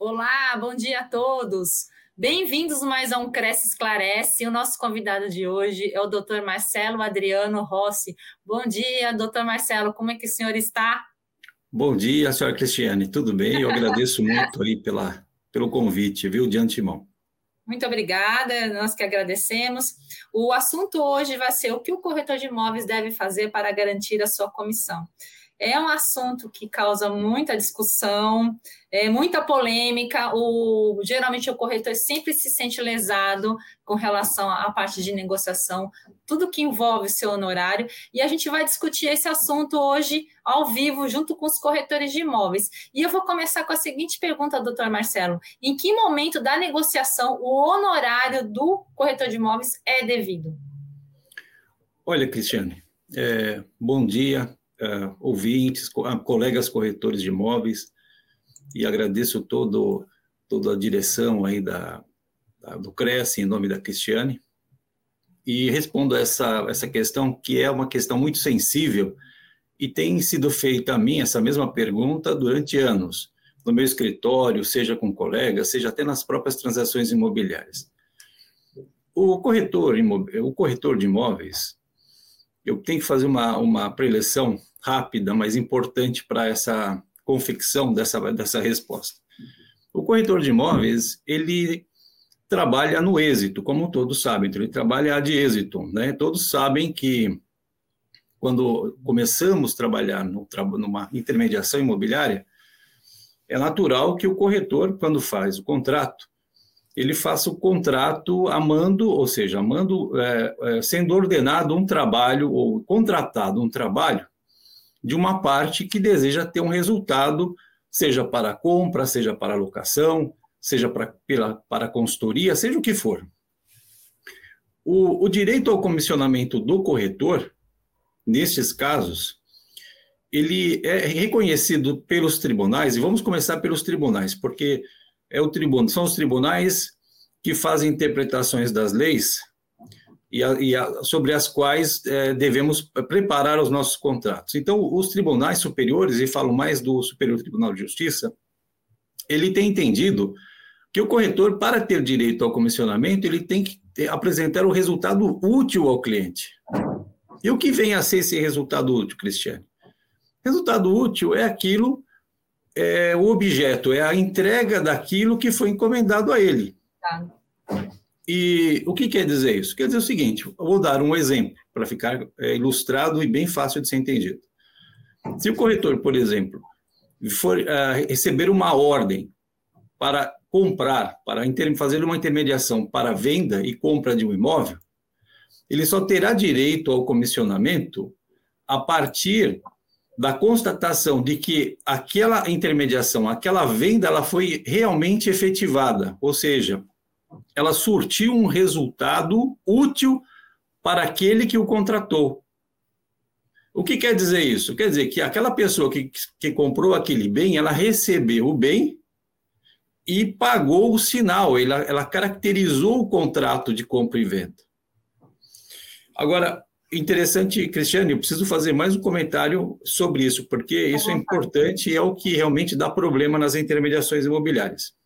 Olá, bom dia a todos. Bem-vindos mais a um Cresce Esclarece. O nosso convidado de hoje é o Dr. Marcelo Adriano Rossi. Bom dia, doutor Marcelo, como é que o senhor está? Bom dia, senhora Cristiane, tudo bem? Eu agradeço muito aí pela, pelo convite, viu, de antemão. Muito obrigada, nós que agradecemos. O assunto hoje vai ser o que o corretor de imóveis deve fazer para garantir a sua comissão é um assunto que causa muita discussão, é, muita polêmica. O, geralmente o corretor sempre se sente lesado com relação à parte de negociação, tudo que envolve seu honorário. E a gente vai discutir esse assunto hoje ao vivo, junto com os corretores de imóveis. E eu vou começar com a seguinte pergunta, doutor Marcelo: em que momento da negociação o honorário do corretor de imóveis é devido? Olha, Cristiane, é, bom dia uh, ouvintes, co ah, colegas corretores de imóveis, e agradeço todo, toda a direção aí da, da, do Cresce, em nome da Cristiane, e respondo essa, essa questão, que é uma questão muito sensível, e tem sido feita a mim essa mesma pergunta durante anos, no meu escritório, seja com colegas, seja até nas próprias transações imobiliárias. O corretor, o corretor de imóveis, eu tenho que fazer uma, uma preleção rápida, mas importante para essa confecção dessa, dessa resposta. O corretor de imóveis, ele trabalha no êxito, como todos sabem, então ele trabalha de êxito, né? Todos sabem que quando começamos a trabalhar no, numa intermediação imobiliária, é natural que o corretor, quando faz o contrato, ele faça o contrato amando, ou seja, amando, é, é, sendo ordenado um trabalho ou contratado um trabalho de uma parte que deseja ter um resultado, seja para compra, seja para locação, seja para, pela, para consultoria, seja o que for. O, o direito ao comissionamento do corretor, nestes casos, ele é reconhecido pelos tribunais, e vamos começar pelos tribunais, porque é o tribunal, são os tribunais que fazem interpretações das leis e, a, e a, sobre as quais é, devemos preparar os nossos contratos. Então, os tribunais superiores, e falo mais do Superior Tribunal de Justiça, ele tem entendido que o corretor, para ter direito ao comissionamento, ele tem que ter, apresentar o resultado útil ao cliente. E o que vem a ser esse resultado útil, Cristiane? Resultado útil é aquilo, é, o objeto, é a entrega daquilo que foi encomendado a ele. Tá. E o que quer dizer isso? Quer dizer o seguinte: vou dar um exemplo para ficar é, ilustrado e bem fácil de ser entendido. Se o corretor, por exemplo, for uh, receber uma ordem para comprar, para fazer uma intermediação para venda e compra de um imóvel, ele só terá direito ao comissionamento a partir da constatação de que aquela intermediação, aquela venda, ela foi realmente efetivada, ou seja, ela surtiu um resultado útil para aquele que o contratou. O que quer dizer isso? Quer dizer que aquela pessoa que, que comprou aquele bem, ela recebeu o bem e pagou o sinal, ela, ela caracterizou o contrato de compra e venda. Agora, interessante, Cristiane, eu preciso fazer mais um comentário sobre isso, porque isso é importante e é o que realmente dá problema nas intermediações imobiliárias.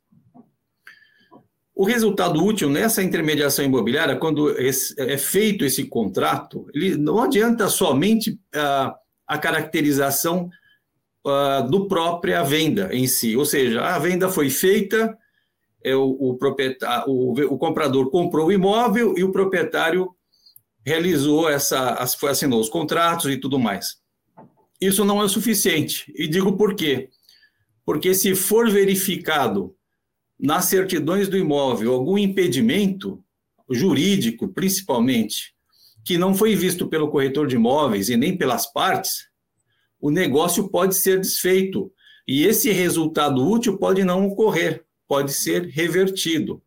O resultado útil nessa intermediação imobiliária, quando é feito esse contrato, ele não adianta somente a, a caracterização a, do própria venda em si, ou seja, a venda foi feita, é, o, o, o, o comprador comprou o imóvel e o proprietário realizou essa, assinou os contratos e tudo mais. Isso não é o suficiente. E digo por quê? Porque se for verificado nas certidões do imóvel algum impedimento jurídico, principalmente, que não foi visto pelo corretor de imóveis e nem pelas partes, o negócio pode ser desfeito e esse resultado útil pode não ocorrer, pode ser revertido.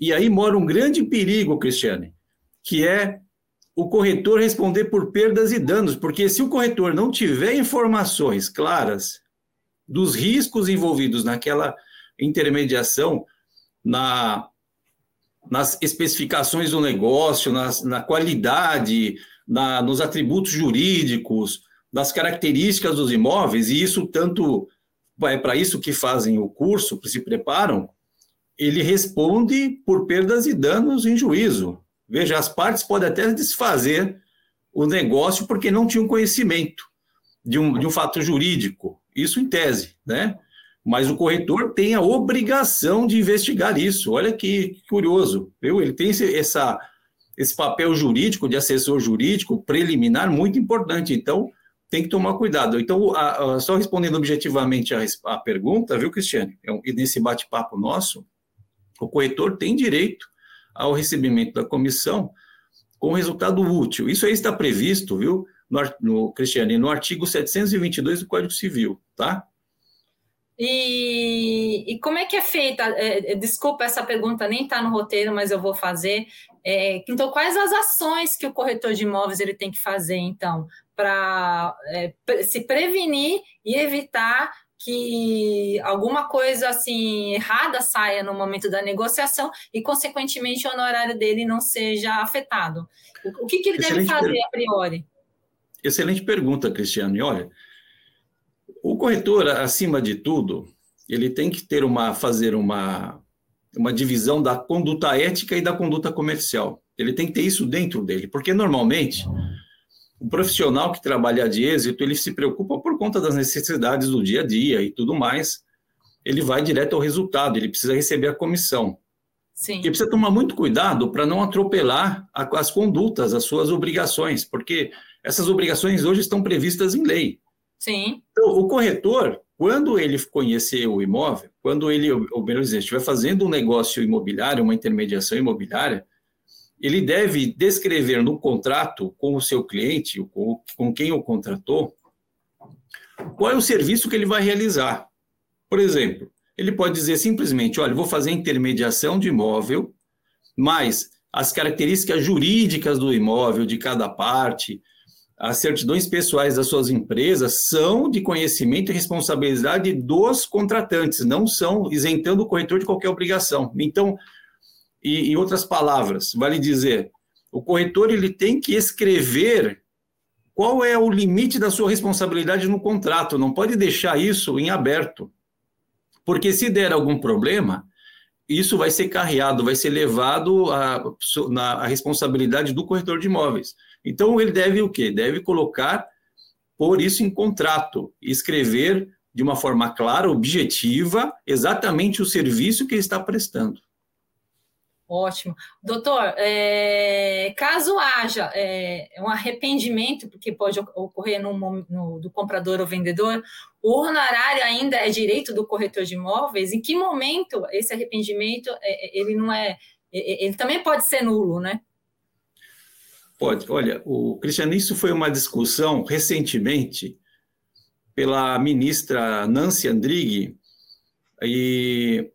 E aí mora um grande perigo, Cristiane, que é o corretor responder por perdas e danos, porque se o corretor não tiver informações claras dos riscos envolvidos naquela intermediação na, nas especificações do negócio, nas, na qualidade, na, nos atributos jurídicos, nas características dos imóveis, e isso tanto é para isso que fazem o curso, que se preparam, ele responde por perdas e danos em juízo. Veja, as partes podem até desfazer o negócio porque não tinham conhecimento de um, de um fato jurídico. Isso em tese, né? Mas o corretor tem a obrigação de investigar isso. Olha que curioso, viu? Ele tem esse, essa, esse papel jurídico, de assessor jurídico, preliminar, muito importante. Então, tem que tomar cuidado. Então, a, a, só respondendo objetivamente a, a pergunta, viu, Cristiane? É um, nesse bate-papo nosso, o corretor tem direito ao recebimento da comissão com resultado útil. Isso aí está previsto, viu, no, no Cristiane, no artigo 722 do Código Civil, tá? E, e, como é que é feita? É, é desculpa, essa pergunta nem está no roteiro, mas eu vou fazer. É, então, quais as ações que o corretor de imóveis ele tem que fazer, então, para é, se prevenir e evitar que alguma coisa assim errada saia no momento da negociação e, consequentemente, o honorário dele não seja afetado. O, o que, que ele Excelente deve fazer a priori? Excelente pergunta, Cristiane. Olha, o corretor, acima de tudo, ele tem que ter uma fazer uma uma divisão da conduta ética e da conduta comercial. Ele tem que ter isso dentro dele, porque normalmente o profissional que trabalha de êxito, ele se preocupa por conta das necessidades do dia a dia e tudo mais. Ele vai direto ao resultado, ele precisa receber a comissão. Sim. E precisa tomar muito cuidado para não atropelar as condutas, as suas obrigações, porque essas obrigações hoje estão previstas em lei. Sim. Então, o corretor, quando ele conhecer o imóvel, quando ele, ou melhor dizer, estiver fazendo um negócio imobiliário, uma intermediação imobiliária, ele deve descrever no contrato com o seu cliente, com, com quem o contratou, qual é o serviço que ele vai realizar. Por exemplo, ele pode dizer simplesmente: olha, vou fazer intermediação de imóvel, mas as características jurídicas do imóvel, de cada parte, as certidões pessoais das suas empresas são de conhecimento e responsabilidade dos contratantes, não são isentando o corretor de qualquer obrigação. Então, e, em outras palavras, vale dizer, o corretor ele tem que escrever qual é o limite da sua responsabilidade no contrato, não pode deixar isso em aberto. Porque se der algum problema, isso vai ser carreado, vai ser levado na, a responsabilidade do corretor de imóveis. Então, ele deve o quê? Deve colocar, por isso em contrato, escrever de uma forma clara, objetiva, exatamente o serviço que ele está prestando. Ótimo. Doutor, é, caso haja é, um arrependimento, porque pode ocorrer no, no, do comprador ou vendedor, o honorário ainda é direito do corretor de imóveis? Em que momento esse arrependimento é, é ele não é, é, é, ele também pode ser nulo, né? Pode. Olha, o Cristiano, isso foi uma discussão recentemente pela ministra Nancy Andrighi, e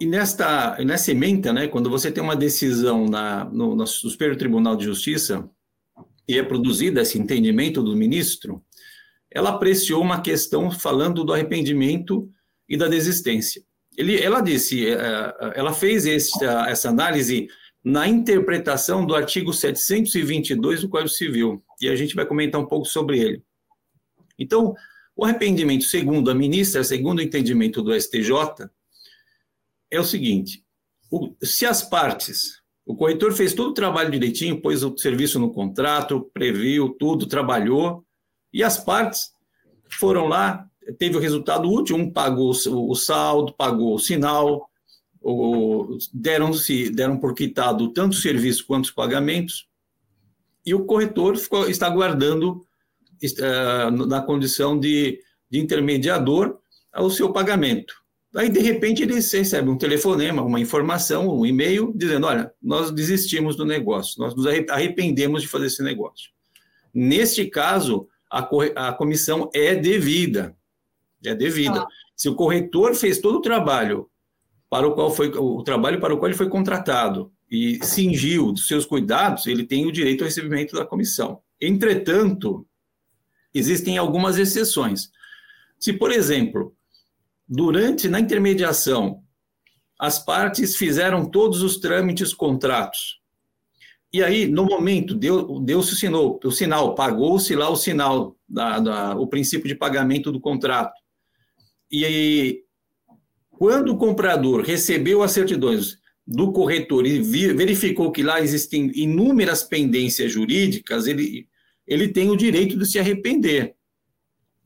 e nesta, nessa emenda, né, quando você tem uma decisão na, no, no Superior Tribunal de Justiça e é produzido esse entendimento do ministro, ela apreciou uma questão falando do arrependimento e da desistência. Ele, ela disse, é, é, ela fez essa, essa análise na interpretação do artigo 722 do Código Civil, e a gente vai comentar um pouco sobre ele. Então, o arrependimento, segundo a ministra, segundo o entendimento do STJ, é o seguinte: o, se as partes, o corretor fez todo o trabalho direitinho, pôs o serviço no contrato, previu tudo, trabalhou, e as partes foram lá, teve o resultado útil, um pagou o, o saldo, pagou o sinal, deram-se deram por quitado tanto o serviço quanto os pagamentos, e o corretor ficou, está guardando uh, na condição de, de intermediador o seu pagamento. Aí, de repente, eles recebem um telefonema, uma informação, um e-mail, dizendo: olha, nós desistimos do negócio, nós nos arrependemos de fazer esse negócio. Neste caso, a, a comissão é devida. É devida. Ah. Se o corretor fez todo o trabalho para o qual foi o trabalho para o qual ele foi contratado e cingiu dos seus cuidados, ele tem o direito ao recebimento da comissão. Entretanto, existem algumas exceções. Se, por exemplo, Durante, na intermediação, as partes fizeram todos os trâmites contratos. E aí, no momento, deu, deu-se o, sinal, o sinal, pagou-se lá o sinal, da, da, o princípio de pagamento do contrato. e quando o comprador recebeu as certidões do corretor e verificou que lá existem inúmeras pendências jurídicas, ele, ele tem o direito de se arrepender.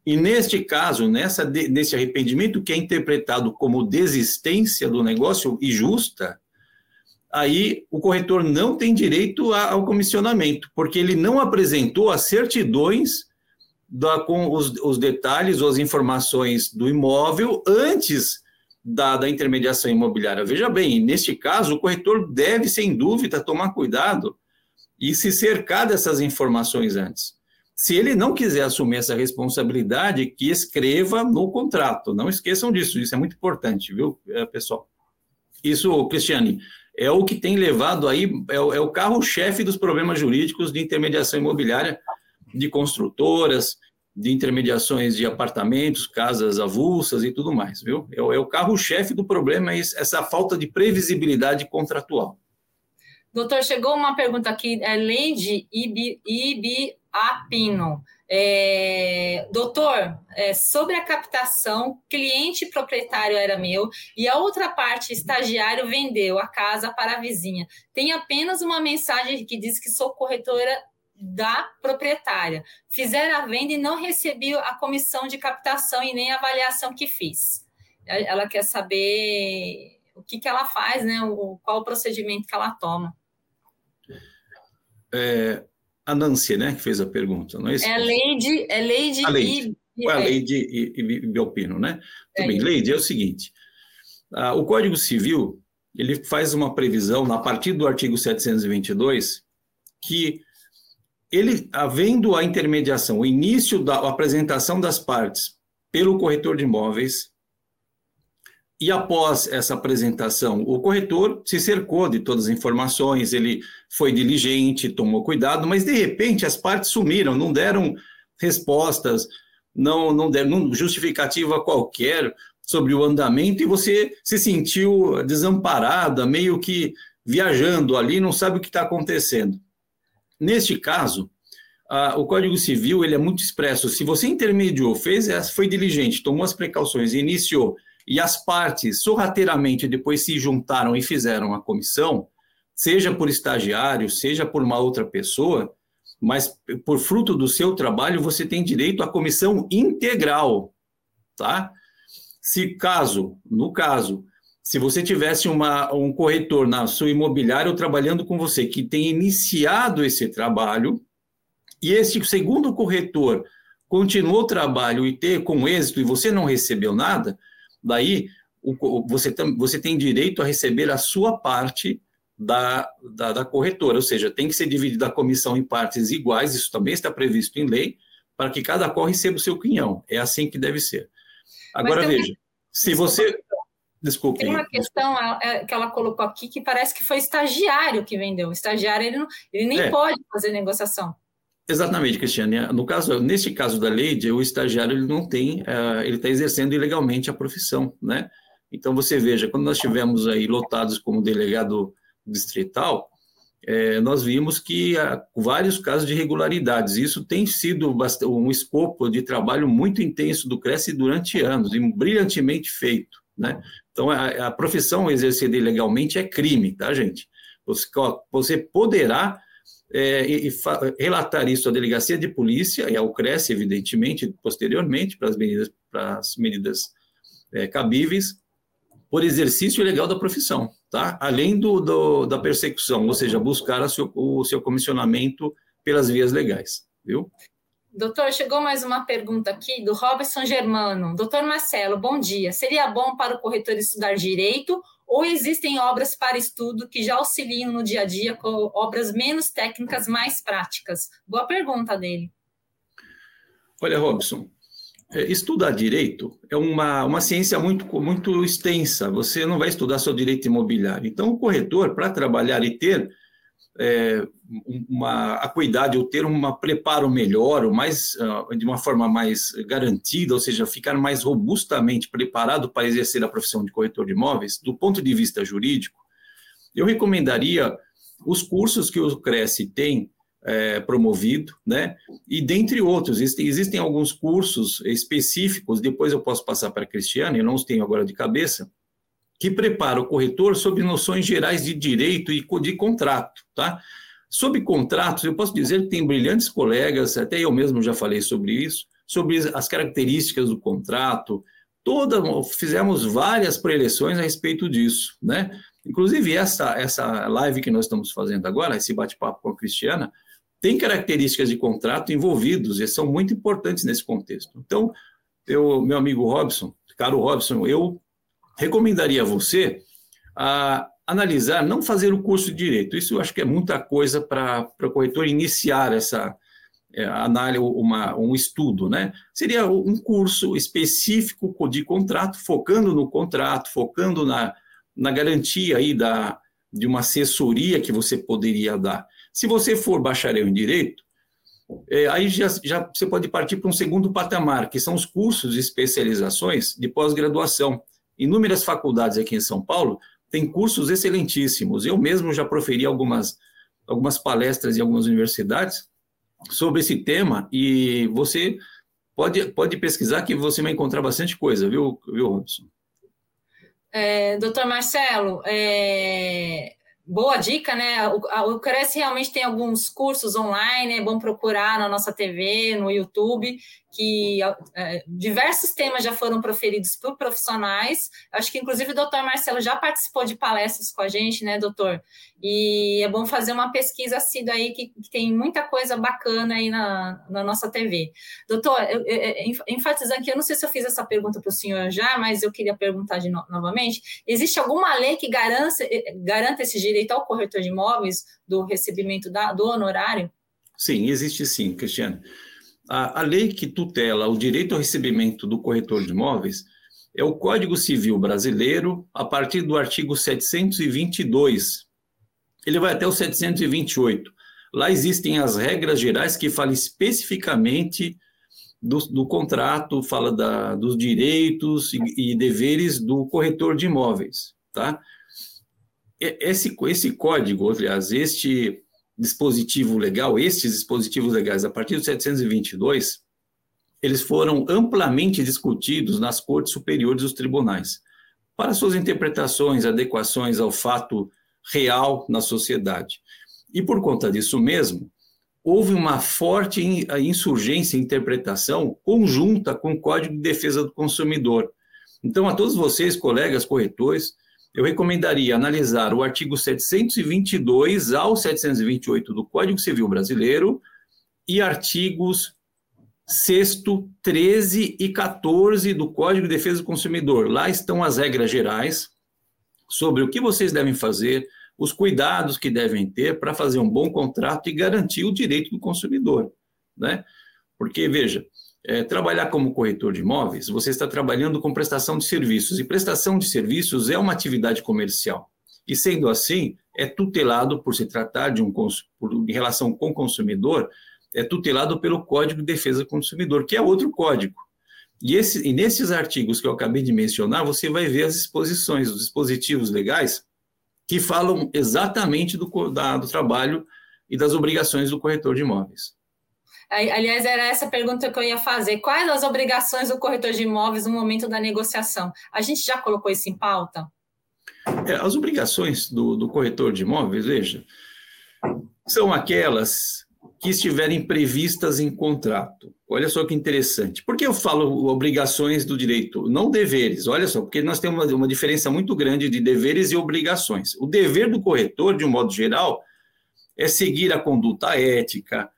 E neste caso, nessa, nesse arrependimento que é interpretado como desistência do negócio e justa, aí o corretor não tem direito ao comissionamento, porque ele não apresentou as certidões da, com os, os detalhes ou as informações do imóvel antes da, da intermediação imobiliária. Veja bem, neste caso, o corretor deve, sem dúvida, tomar cuidado e se cercar dessas informações antes. Se ele não quiser assumir essa responsabilidade, que escreva no contrato. Não esqueçam disso, isso é muito importante, viu, eh, pessoal? Isso, Cristiane, é o que tem levado aí, é o, é o carro-chefe dos problemas jurídicos de intermediação imobiliária de construtoras, de intermediações de apartamentos, casas avulsas e tudo mais, viu? É, é o carro-chefe do problema, é essa falta de previsibilidade contratual. Doutor, chegou uma pergunta aqui, é Leide Ibi, Ibi Apino. É, doutor, é, sobre a captação, cliente proprietário era meu e a outra parte, estagiário, vendeu a casa para a vizinha. Tem apenas uma mensagem que diz que sou corretora da proprietária. Fizeram a venda e não recebi a comissão de captação e nem a avaliação que fiz. Ela quer saber o que, que ela faz, né? O, qual o procedimento que ela toma. É, a Nancy, né, que fez a pergunta, não é isso? É Leide, é Leide, a Leide. E, é a Leide e, e Belpino, né? Tudo é Leide, é o seguinte, ah, o Código Civil, ele faz uma previsão, a partir do artigo 722, que ele, havendo a intermediação, o início da apresentação das partes pelo corretor de imóveis, e após essa apresentação, o corretor se cercou de todas as informações, ele foi diligente, tomou cuidado, mas de repente as partes sumiram, não deram respostas, não, não deram justificativa qualquer sobre o andamento e você se sentiu desamparada, meio que viajando ali, não sabe o que está acontecendo. Neste caso, a, o Código Civil ele é muito expresso. Se você intermediou, fez, foi diligente, tomou as precauções iniciou, e as partes sorrateiramente depois se juntaram e fizeram a comissão, seja por estagiário, seja por uma outra pessoa, mas por fruto do seu trabalho você tem direito à comissão integral, tá? Se caso, no caso, se você tivesse uma, um corretor na sua imobiliária trabalhando com você que tem iniciado esse trabalho, e esse segundo corretor continuou o trabalho e ter com êxito e você não recebeu nada, daí o, você, tem, você tem direito a receber a sua parte da, da, da, corretora, ou seja, tem que ser dividida a comissão em partes iguais, isso também está previsto em lei, para que cada qual receba o seu quinhão. É assim que deve ser. Agora, veja, se você Desculpe. Tem uma questão que ela colocou aqui que parece que foi estagiário que vendeu. O estagiário ele, não, ele nem é. pode fazer negociação. Exatamente, Cristiane. No caso, neste caso da lei, o estagiário ele não tem, é, ele está exercendo ilegalmente a profissão, né? Então você veja, quando nós tivemos aí lotados como delegado distrital, é, nós vimos que há vários casos de irregularidades. Isso tem sido um escopo de trabalho muito intenso do Cresce durante anos e brilhantemente feito. Né? Então, a, a profissão exercida ilegalmente é crime, tá, gente? Você, você poderá é, e, e relatar isso à delegacia de polícia e ao CRES, evidentemente, posteriormente, para as medidas, para as medidas é, cabíveis, por exercício ilegal da profissão, tá? Além do, do da persecução, ou seja, buscar seu, o seu comissionamento pelas vias legais, viu? Doutor, chegou mais uma pergunta aqui do Robson Germano. Doutor Marcelo, bom dia. Seria bom para o corretor estudar direito ou existem obras para estudo que já auxiliam no dia a dia com obras menos técnicas, mais práticas? Boa pergunta dele. Olha, Robson, é, estudar direito é uma, uma ciência muito, muito extensa. Você não vai estudar só direito imobiliário. Então, o corretor, para trabalhar e ter é, uma acuidade ou ter um preparo melhor, ou mais, ah, de uma forma mais garantida, ou seja, ficar mais robustamente preparado para exercer a profissão de corretor de imóveis, do ponto de vista jurídico, eu recomendaria os cursos que o Cresce tem é, promovido, né? E dentre outros, existem, existem, alguns cursos específicos, depois eu posso passar para a Cristiane, eu não os tenho agora de cabeça, que prepara o corretor sobre noções gerais de direito e de contrato, tá? Sobre contratos, eu posso dizer que tem brilhantes colegas, até eu mesmo já falei sobre isso, sobre as características do contrato, toda, fizemos várias preleções a respeito disso, né? Inclusive, essa, essa live que nós estamos fazendo agora, esse bate-papo com a Cristiana, tem características de contrato envolvidos e são muito importantes nesse contexto. Então, eu, meu amigo Robson, caro Robson, eu recomendaria a você a analisar, não fazer o curso de direito. Isso eu acho que é muita coisa para o corretor iniciar essa é, análise, uma, um estudo, né? Seria um curso específico de contrato, focando no contrato, focando na, na garantia aí da, de uma assessoria que você poderia dar. Se você for bacharel em direito, é, aí já, já você pode partir para um segundo patamar, que são os cursos de especializações de pós-graduação. Inúmeras faculdades aqui em São Paulo têm cursos excelentíssimos. Eu mesmo já proferi algumas, algumas palestras em algumas universidades sobre esse tema e você pode, pode pesquisar que você vai encontrar bastante coisa, viu, viu Robson? É, doutor Marcelo, é, boa dica, né? O, o Cresce realmente tem alguns cursos online, é bom procurar na nossa TV, no YouTube, que é, diversos temas já foram proferidos por profissionais. Acho que, inclusive, o doutor Marcelo já participou de palestras com a gente, né, doutor? E é bom fazer uma pesquisa assídua aí, que, que tem muita coisa bacana aí na, na nossa TV. Doutor, eu, eu, enfatizando que eu não sei se eu fiz essa pergunta para o senhor já, mas eu queria perguntar de no, novamente: existe alguma lei que garanta, garanta esse direito ao corretor de imóveis do recebimento da, do honorário? Sim, existe sim, Cristiane. A, a lei que tutela o direito ao recebimento do corretor de imóveis é o Código Civil Brasileiro, a partir do artigo 722. Ele vai até o 728. Lá existem as regras gerais que falam especificamente do, do contrato, fala da, dos direitos e, e, deveres do corretor de imóveis, tá? Esse, esse código, aliás, este dispositivo legal, estes dispositivos legais, a partir do 722, eles foram amplamente discutidos nas cortes superiores dos tribunais, para suas interpretações, adequações ao fato real na sociedade. E por conta disso mesmo, houve uma forte insurgência e interpretação conjunta com o Código de Defesa do Consumidor. Então, a todos vocês, colegas corretores, eu recomendaria analisar o artigo 722 ao 728 do Código Civil Brasileiro e artigos 6, 13 e 14 do Código de Defesa do Consumidor. Lá estão as regras gerais sobre o que vocês devem fazer, os cuidados que devem ter para fazer um bom contrato e garantir o direito do consumidor, né? Porque veja, é, trabalhar como corretor de imóveis, você está trabalhando com prestação de serviços, e prestação de serviços é uma atividade comercial. E sendo assim, é tutelado por se tratar de um por, em relação com o consumidor, é tutelado pelo Código de Defesa do Consumidor, que é outro código. E, esse, e nesses artigos que eu acabei de mencionar, você vai ver as exposições, os dispositivos legais que falam exatamente do, da, do trabalho e das obrigações do corretor de imóveis. Aliás, era essa pergunta que eu ia fazer. Quais as obrigações do corretor de imóveis no momento da negociação? A gente já colocou isso em pauta? É, as obrigações do, do corretor de imóveis, veja, são aquelas que estiverem previstas em contrato. Olha só que interessante. Por que eu falo obrigações do direito? Não deveres. Olha só, porque nós temos uma, uma diferença muito grande de deveres e obrigações. O dever do corretor, de um modo geral, é seguir a conduta ética,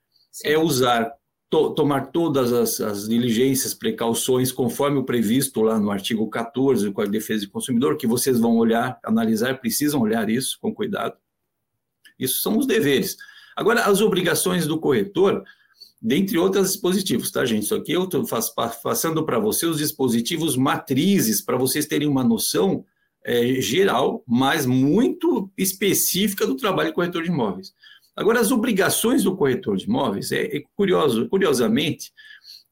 É usar, to, tomar todas as, as, diligências, precauções, conforme o previsto lá no artigo 14 do Código de Defesa do Consumidor, que vocês vão olhar, analisar, precisam olhar isso com cuidado. Isso são os deveres. Agora, as obrigações do corretor, dentre outros dispositivos, tá, gente? Isso aqui eu estou passando para vocês os dispositivos matrizes, para vocês terem uma noção é, geral, mas muito específica do trabalho de corretor de imóveis. Agora, as obrigações do corretor de imóveis, é, é curioso, curiosamente,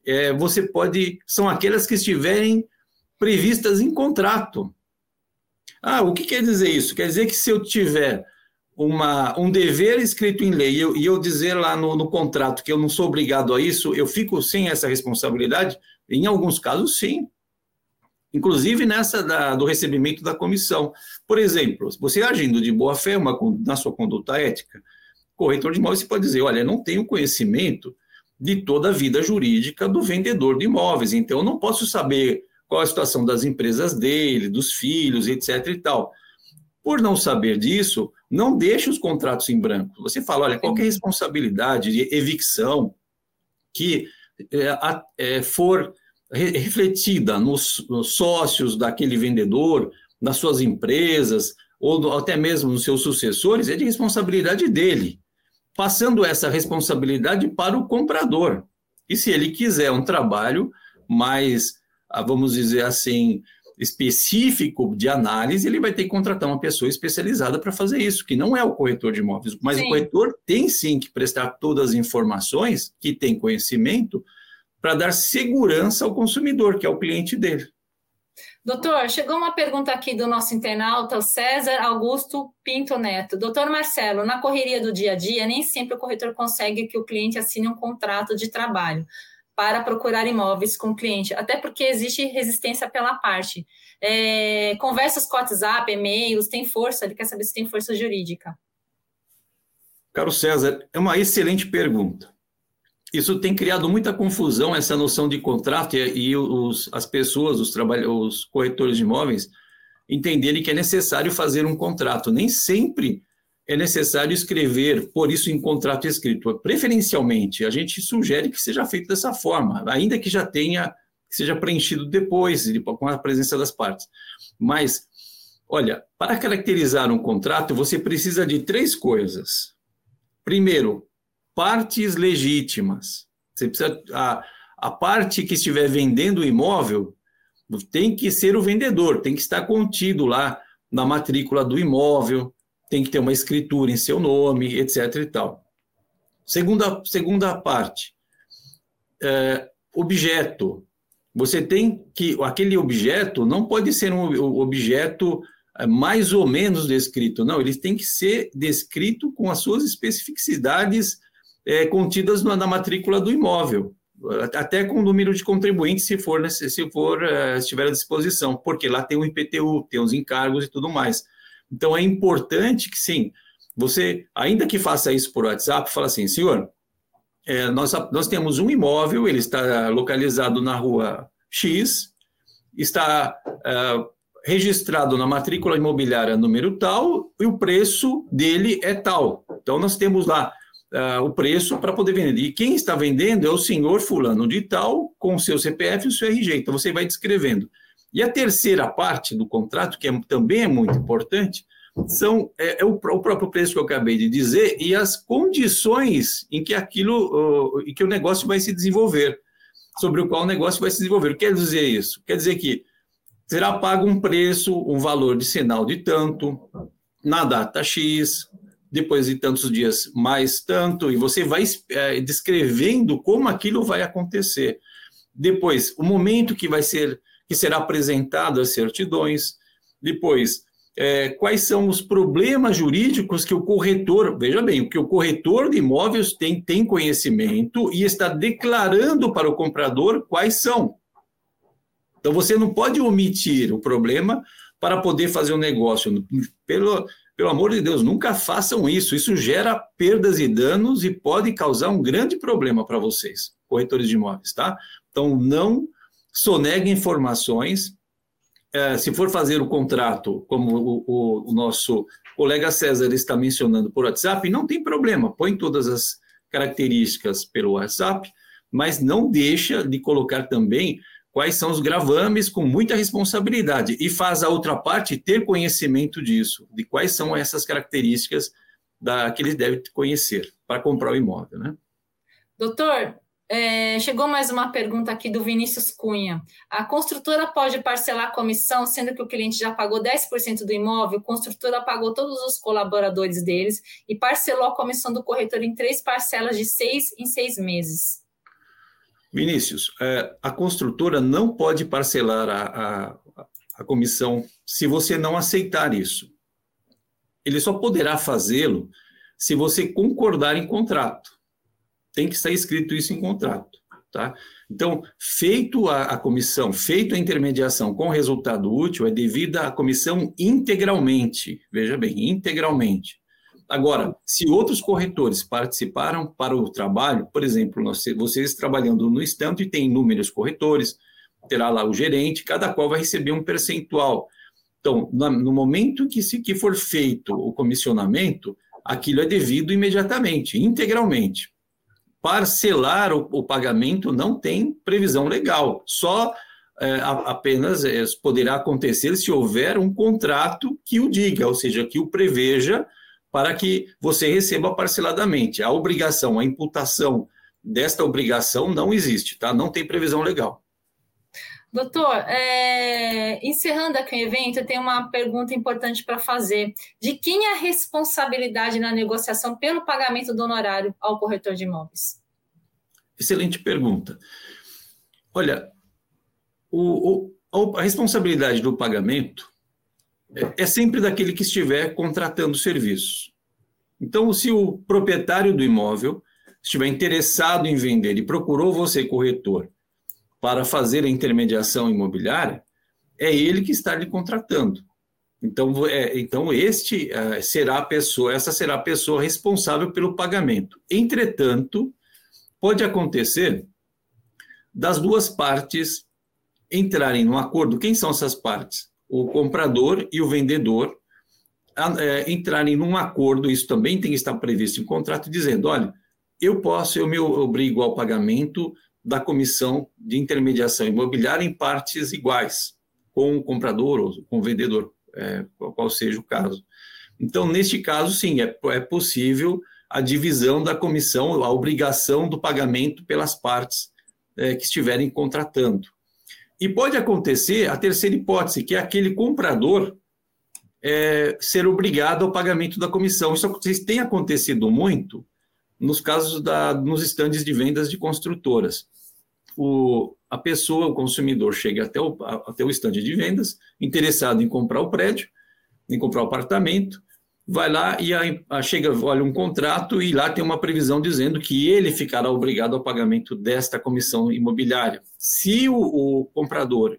é, você pode, são aquelas que estiverem previstas em contrato. Ah, o que quer dizer isso? Quer dizer que se eu tiver uma, um dever escrito em lei e eu, e eu dizer lá no, no, contrato que eu não sou obrigado a isso, eu fico sem essa responsabilidade? Em alguns casos, sim. Inclusive nessa da, do recebimento da comissão. Por exemplo, você agindo de boa fé uma, na sua conduta ética, corretor de imóveis pode dizer: olha, não tenho conhecimento de toda a vida jurídica do vendedor de imóveis, então eu não posso saber qual a situação das empresas dele, dos filhos, etc. e tal. Por não saber disso, não deixe os contratos em branco. Você fala, olha, qualquer responsabilidade de evicção que é, é, for refletida nos, nos, sócios daquele vendedor, nas suas empresas, ou até mesmo nos seus sucessores, é de responsabilidade dele, passando essa responsabilidade para o comprador. E se ele quiser um trabalho mais, ah, vamos dizer assim, específico de análise, ele vai ter que contratar uma pessoa especializada para fazer isso, que não é o corretor de imóveis. Mas sim. o corretor tem sim que prestar todas as informações, que tem conhecimento, para dar segurança ao consumidor, que é o cliente dele. Doutor, chegou uma pergunta aqui do nosso internauta, o César Augusto Pinto Neto. Doutor Marcelo, na correria do dia a dia, nem sempre o corretor consegue que o cliente assine um contrato de trabalho para procurar imóveis com o cliente, até porque existe resistência pela parte. É, conversas com WhatsApp, e-mails, tem força? Ele quer saber se tem força jurídica. Caro César, é uma excelente pergunta. Isso tem criado muita confusão, essa noção de contrato, e, e os, as pessoas, os, os corretores de imóveis, entenderem que é necessário fazer um contrato. Nem sempre é necessário escrever, por isso, em contrato escrito. Preferencialmente, a gente sugere que seja feito dessa forma, ainda que já tenha, que seja preenchido depois, com a presença das partes. Mas, olha, para caracterizar um contrato, você precisa de três coisas. Primeiro, partes legítimas. Você precisa. A, a parte que estiver vendendo o imóvel tem que ser o vendedor, tem que estar contido lá na matrícula do imóvel, tem que ter uma escritura em seu nome, etc. e tal. Segunda, segunda parte, é, objeto. Você tem que. Aquele objeto não pode ser um objeto é, mais ou menos descrito, não, ele tem que ser descrito com as suas especificidades é, contidas na, na, matrícula do imóvel, até com o número de contribuintes, se for, se for é, estiver à disposição, porque lá tem o IPTU, tem os encargos e tudo mais. Então, é importante que, sim, você, ainda que faça isso por WhatsApp, fala assim, senhor, é, nós, nós temos um imóvel, ele está localizado na rua X, está é, registrado na matrícula imobiliária número tal, e o preço dele é tal. Então, nós temos lá uh, o preço para poder vender. E quem está vendendo é o senhor fulano de tal, com seu CPF e o seu RG. Então, você vai descrevendo. E a terceira parte do contrato, que é, também é muito importante, são é, é o, o, próprio preço que eu acabei de dizer e as condições em que aquilo, uh, em que o negócio vai se desenvolver, sobre o qual o negócio vai se desenvolver. Quer dizer isso? Quer dizer que será pago um preço, um valor de sinal de tanto, na data X, depois de tantos dias mais tanto, e você vai é, descrevendo como aquilo vai acontecer. Depois, o momento que vai ser que será apresentado as certidões. Depois, é, quais são os problemas jurídicos que o corretor, veja bem, o que o corretor de imóveis tem, tem conhecimento e está declarando para o comprador quais são. Então, você não pode omitir o problema para poder fazer um negócio. Pelo, pelo amor de Deus, nunca façam isso. Isso gera perdas e danos e pode causar um grande problema para vocês, corretores de imóveis, tá? Então, não sonega informações. É, se for fazer o contrato, como o, o, o, nosso colega César está mencionando por WhatsApp, não tem problema, põe todas as características pelo WhatsApp, mas não deixa de colocar também quais são os gravames com muita responsabilidade e faz a outra parte ter conhecimento disso, de quais são essas características da, que ele deve conhecer para comprar o imóvel, né? Doutor, é, chegou mais uma pergunta aqui do Vinícius Cunha. A construtora pode parcelar a comissão, sendo que o cliente já pagou 10% do imóvel, a construtora pagou todos os colaboradores deles e parcelou a comissão do corretor em três parcelas de seis em seis meses. Vinícius, é, a construtora não pode parcelar a, a, a comissão se você não aceitar isso. ele só poderá fazê-lo se você concordar em contrato. Tem que estar escrito isso em contrato. Tá? Então, feito a, a, comissão, feito a intermediação com resultado útil, é devida à comissão integralmente. Veja bem, integralmente. Agora, se outros corretores participaram para o trabalho, por exemplo, nós, vocês trabalhando no estando e tem inúmeros corretores, terá lá o gerente, cada qual vai receber um percentual. Então, no momento que, se, que for feito o comissionamento, aquilo é devido imediatamente, integralmente. Parcelar o, o pagamento não tem previsão legal, só é, apenas é, poderá acontecer se houver um contrato que o diga, ou seja, que o preveja para que você receba parceladamente. A obrigação, a imputação desta obrigação não existe, tá? Não tem previsão legal. Doutor, é, encerrando aqui o evento, eu tenho uma pergunta importante para fazer. De quem é a responsabilidade na negociação pelo pagamento do honorário ao corretor de imóveis? Excelente pergunta. Olha, o, o, a responsabilidade do pagamento é, é sempre daquele que estiver contratando serviços. Então, se o proprietário do imóvel estiver interessado em vender e procurou você, corretor, para fazer a intermediação imobiliária, é ele que está lhe contratando. Então, é, então este é, será a pessoa, essa será a pessoa responsável pelo pagamento. Entretanto, pode acontecer das duas partes entrarem num acordo. Quem são essas partes? O comprador e o vendedor é, entrarem num acordo, isso também tem que estar previsto em contrato, dizendo: olha, eu posso, eu me obrigo ao pagamento da comissão de intermediação imobiliária em partes iguais, com o comprador ou com o vendedor, é, qual seja o caso. Então, neste caso, sim, é, é possível a divisão da comissão, a obrigação do pagamento pelas partes é, que estiverem contratando. E pode acontecer a terceira hipótese, que é aquele comprador é, ser obrigado ao pagamento da comissão. Isso tem acontecido muito nos casos da, nos estandes de vendas de construtoras o, a pessoa, o consumidor, chega até o, até o estande de vendas, interessado em comprar o prédio, em comprar o apartamento, vai lá e a, a, chega, olha um contrato e lá tem uma previsão dizendo que ele ficará obrigado ao pagamento desta comissão imobiliária. Se o, o comprador,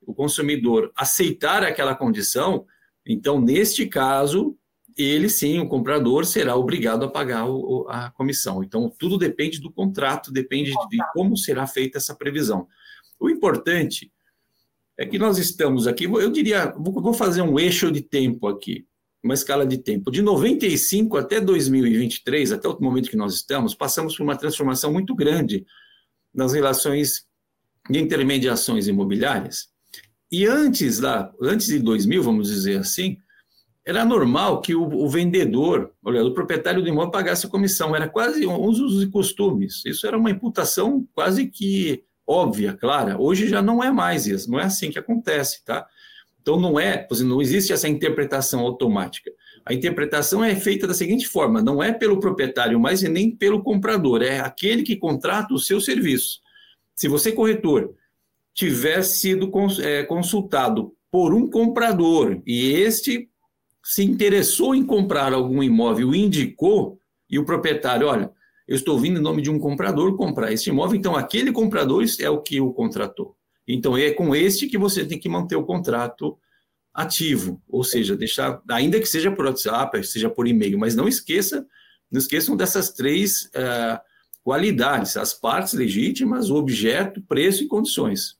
o consumidor, aceitar aquela condição, então, neste caso, ele sim, o comprador, será obrigado a pagar o, a comissão. Então, tudo depende do contrato, depende de como será feita essa previsão. O importante é que nós estamos aqui, eu diria, vou fazer um eixo de tempo aqui, uma escala de tempo. De 95 até 2023, até o momento que nós estamos, passamos por uma transformação muito grande nas relações de intermediações imobiliárias. E antes lá, antes de 2000, vamos dizer assim, era normal que o, o, vendedor, olha, o proprietário do imóvel pagasse a comissão, era quase usos e costumes. Isso era uma imputação quase que óbvia, clara. Hoje já não é mais isso, não é assim que acontece, tá? Então não é, não existe essa interpretação automática. A interpretação é feita da seguinte forma: não é pelo proprietário mais e nem pelo comprador, é aquele que contrata o seu serviço. Se você, corretor, tiver sido é, consultado por um comprador e este se interessou em comprar algum imóvel, indicou, e o proprietário, olha, eu estou vindo em nome de um comprador comprar esse imóvel, então aquele comprador é o que o contratou. Então é com este que você tem que manter o contrato ativo, ou seja, deixar, ainda que seja por WhatsApp, seja por e-mail, mas não esqueça, não esqueçam dessas três uh, qualidades: as partes legítimas, o objeto, preço e condições.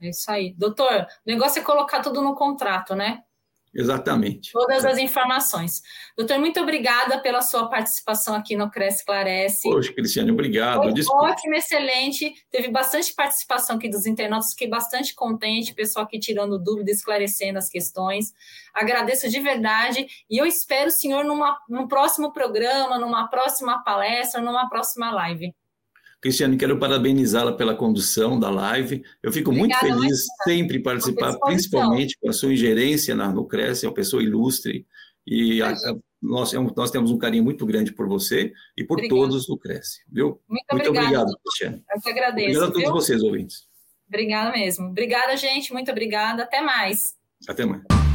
É isso aí. Doutor, o negócio é colocar tudo no contrato, né? Exatamente. Todas as informações. Doutor, muito obrigada pela sua participação aqui no Cresce Clarece. Poxa, Cristiane, obrigado. Foi Desculpa. ótimo, excelente. Teve bastante participação aqui dos internautas, fiquei bastante contente, pessoal aqui tirando dúvidas, esclarecendo as questões. Agradeço de verdade e eu espero o senhor numa, num próximo programa, numa próxima palestra, numa próxima live. Cristiane, quero parabenizá-la pela condução da live. Eu fico Obrigada, muito feliz sempre participar, principalmente com a sua ingerência na, no Cresce, é uma pessoa ilustre. E a, a, nós, é nós, temos um carinho muito grande por você e por Obrigada. todos do Cresce, viu? Muito, muito obrigado, Cristiane. Eu que agradeço. Obrigado a todos viu? vocês, ouvintes. Obrigada mesmo. Obrigada, gente. Muito obrigada. Até mais. Até mais.